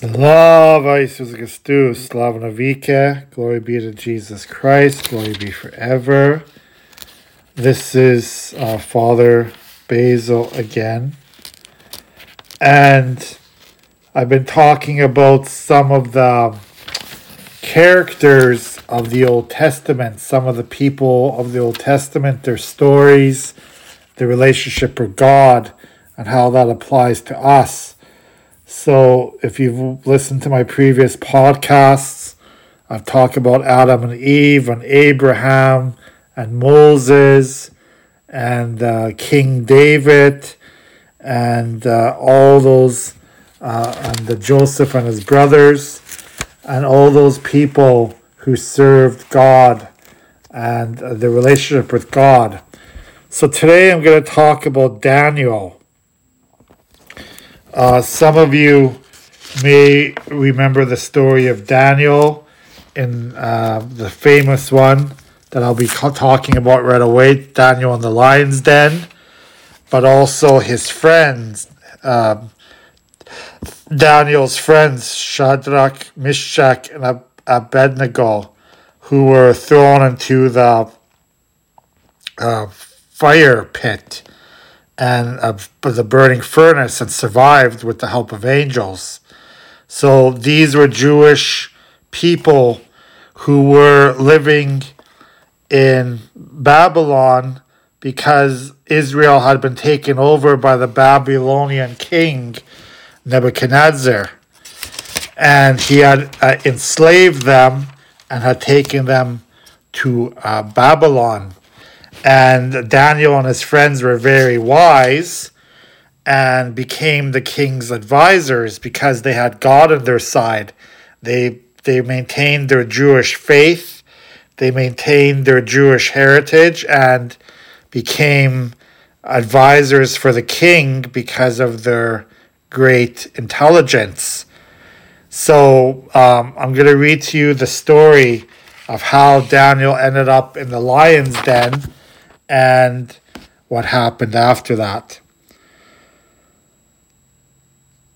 Slava Jesus Christus, Slava Navike, glory be to Jesus Christ, glory be forever. This is uh, Father Basil again. And I've been talking about some of the characters of the Old Testament, some of the people of the Old Testament, their stories, their relationship with God, and how that applies to us. So, if you've listened to my previous podcasts, I've talked about Adam and Eve and Abraham and Moses and uh, King David and uh, all those, uh, and the Joseph and his brothers, and all those people who served God and the relationship with God. So, today I'm going to talk about Daniel. Uh, some of you may remember the story of Daniel in uh, the famous one that I'll be talking about right away Daniel in the lion's den, but also his friends, um, Daniel's friends, Shadrach, Meshach, and Abednego, who were thrown into the uh, fire pit and of the burning furnace and survived with the help of angels. So these were Jewish people who were living in Babylon because Israel had been taken over by the Babylonian king Nebuchadnezzar. And he had uh, enslaved them and had taken them to uh, Babylon. And Daniel and his friends were very wise and became the king's advisors because they had God on their side. They they maintained their Jewish faith, they maintained their Jewish heritage and became advisors for the king because of their great intelligence. So um, I'm going to read to you the story of how Daniel ended up in the lion's den and what happened after that.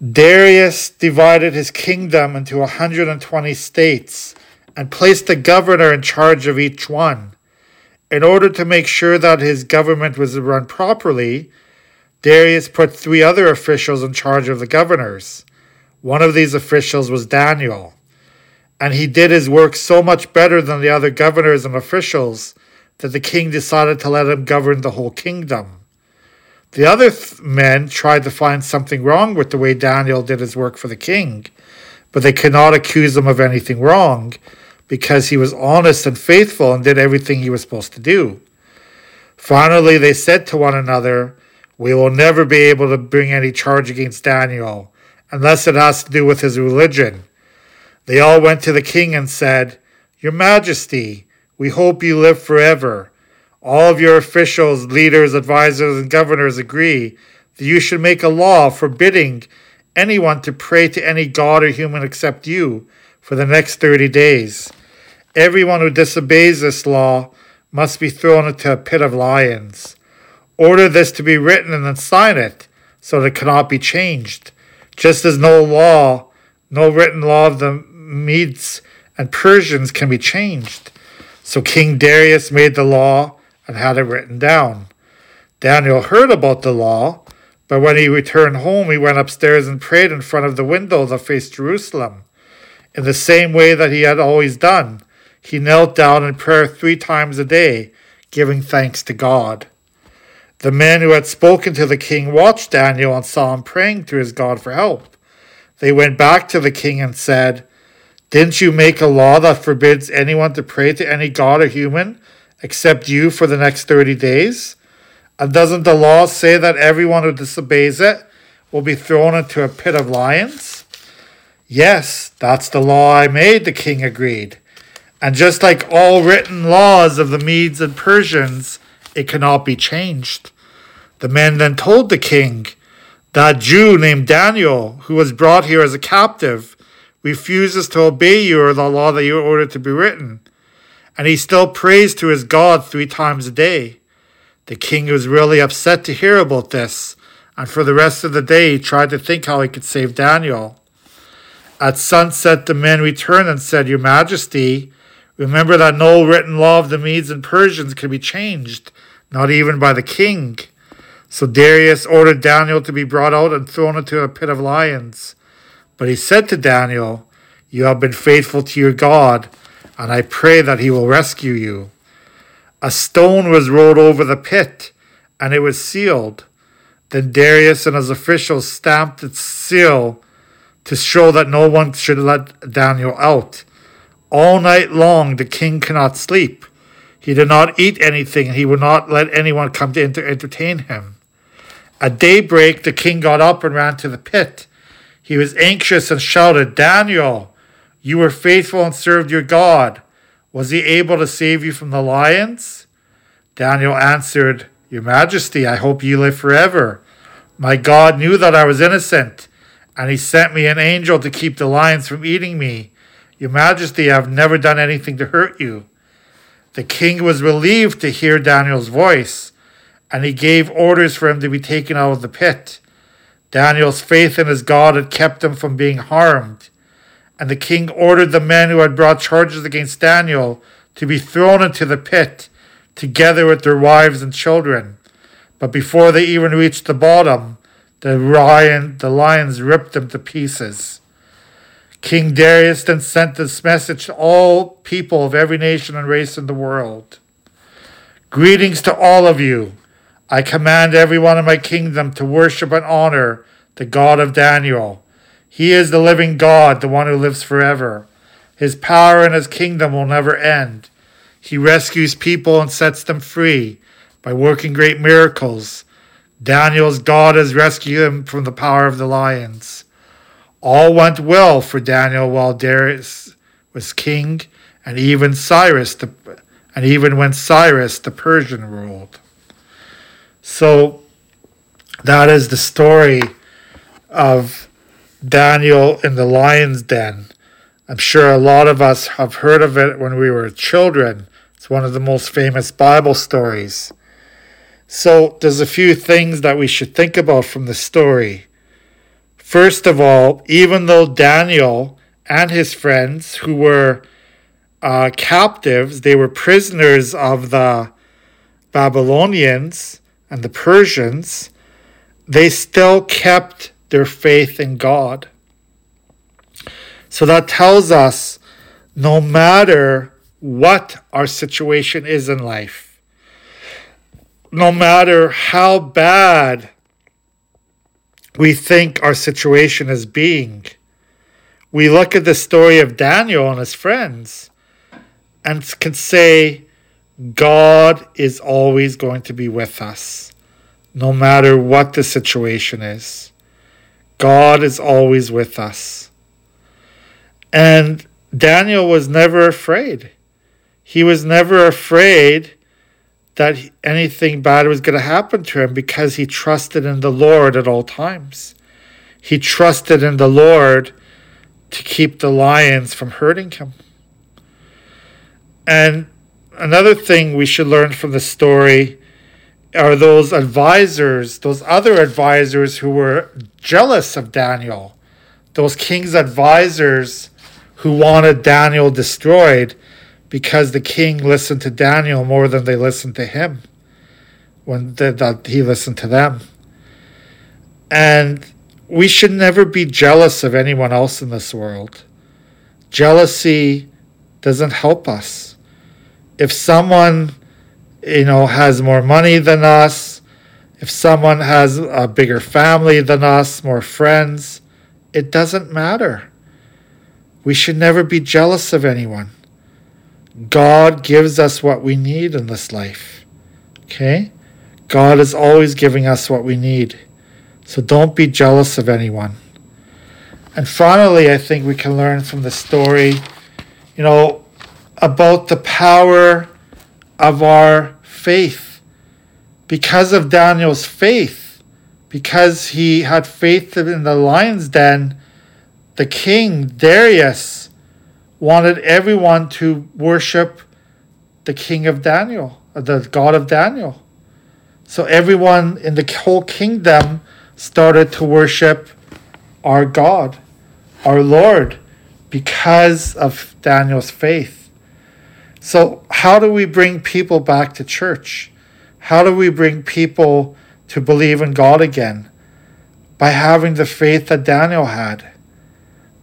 Darius divided his kingdom into 120 states and placed a governor in charge of each one. In order to make sure that his government was run properly, Darius put three other officials in charge of the governors. One of these officials was Daniel, and he did his work so much better than the other governors and officials that the king decided to let him govern the whole kingdom. The other th- men tried to find something wrong with the way Daniel did his work for the king, but they could not accuse him of anything wrong because he was honest and faithful and did everything he was supposed to do. Finally, they said to one another, We will never be able to bring any charge against Daniel unless it has to do with his religion. They all went to the king and said, Your Majesty, we hope you live forever. All of your officials, leaders, advisors, and governors agree that you should make a law forbidding anyone to pray to any god or human except you for the next 30 days. Everyone who disobeys this law must be thrown into a pit of lions. Order this to be written and then sign it so that it cannot be changed. Just as no law, no written law of the Medes and Persians can be changed. So King Darius made the law and had it written down. Daniel heard about the law, but when he returned home, he went upstairs and prayed in front of the window that faced Jerusalem. In the same way that he had always done, he knelt down in prayer three times a day, giving thanks to God. The men who had spoken to the king watched Daniel and saw him praying to his God for help. They went back to the king and said, didn't you make a law that forbids anyone to pray to any god or human except you for the next 30 days? And doesn't the law say that everyone who disobeys it will be thrown into a pit of lions? Yes, that's the law I made, the king agreed. And just like all written laws of the Medes and Persians, it cannot be changed. The men then told the king, That Jew named Daniel, who was brought here as a captive, refuses to obey you or the law that you ordered to be written. And he still prays to his God three times a day. The king was really upset to hear about this, and for the rest of the day he tried to think how he could save Daniel. At sunset, the men returned and said, Your Majesty, remember that no written law of the Medes and Persians can be changed, not even by the king. So Darius ordered Daniel to be brought out and thrown into a pit of lions. But he said to Daniel, You have been faithful to your God, and I pray that he will rescue you. A stone was rolled over the pit, and it was sealed. Then Darius and his officials stamped its seal to show that no one should let Daniel out. All night long the king cannot sleep. He did not eat anything, and he would not let anyone come to entertain him. At daybreak the king got up and ran to the pit. He was anxious and shouted, Daniel, you were faithful and served your God. Was he able to save you from the lions? Daniel answered, Your Majesty, I hope you live forever. My God knew that I was innocent and he sent me an angel to keep the lions from eating me. Your Majesty, I have never done anything to hurt you. The king was relieved to hear Daniel's voice, and he gave orders for him to be taken out of the pit. Daniel's faith in his God had kept him from being harmed, and the king ordered the men who had brought charges against Daniel to be thrown into the pit, together with their wives and children. But before they even reached the bottom, the lion, the lions ripped them to pieces. King Darius then sent this message to all people of every nation and race in the world. Greetings to all of you. I command everyone in my kingdom to worship and honor the God of Daniel. He is the living God, the one who lives forever. His power and his kingdom will never end. He rescues people and sets them free by working great miracles Daniel's God has rescued him from the power of the lions. All went well for Daniel while Darius was king, and even Cyrus, the, and even when Cyrus the Persian ruled. So that is the story of Daniel in the lion's den. I'm sure a lot of us have heard of it when we were children. It's one of the most famous Bible stories. So there's a few things that we should think about from the story. First of all, even though Daniel and his friends, who were uh, captives, they were prisoners of the Babylonians and the Persians, they still kept their faith in God. So that tells us no matter what our situation is in life, no matter how bad we think our situation is being, we look at the story of Daniel and his friends and can say, God is always going to be with us, no matter what the situation is. God is always with us. And Daniel was never afraid. He was never afraid that anything bad was going to happen to him because he trusted in the Lord at all times. He trusted in the Lord to keep the lions from hurting him. And another thing we should learn from the story are those advisors, those other advisors who were jealous of Daniel, those king's advisors who wanted Daniel destroyed because the king listened to Daniel more than they listened to him when that he listened to them. And we should never be jealous of anyone else in this world. Jealousy doesn't help us. If someone, you know, has more money than us, if someone has a bigger family than us, more friends, it doesn't matter. We should never be jealous of anyone. God gives us what we need in this life. Okay? God is always giving us what we need. So don't be jealous of anyone. And finally, I think we can learn from the story, you know, about the power of our faith. Because of Daniel's faith, because he had faith in the lion's den, the king, Darius, wanted everyone to worship the king of Daniel, uh, the God of Daniel. So everyone in the whole kingdom started to worship our God, our Lord, because of Daniel's faith. So, how do we bring people back to church? How do we bring people to believe in God again? By having the faith that Daniel had,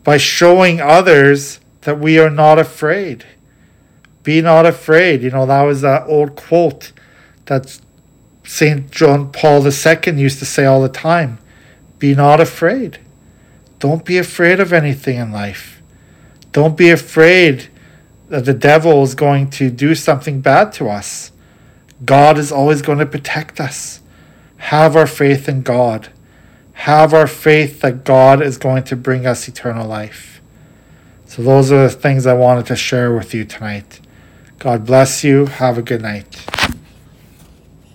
by showing others that we are not afraid. Be not afraid. You know, that was that old quote that St. John Paul II used to say all the time Be not afraid. Don't be afraid of anything in life. Don't be afraid that the devil is going to do something bad to us. God is always going to protect us. Have our faith in God. Have our faith that God is going to bring us eternal life. So, those are the things I wanted to share with you tonight. God bless you. Have a good night.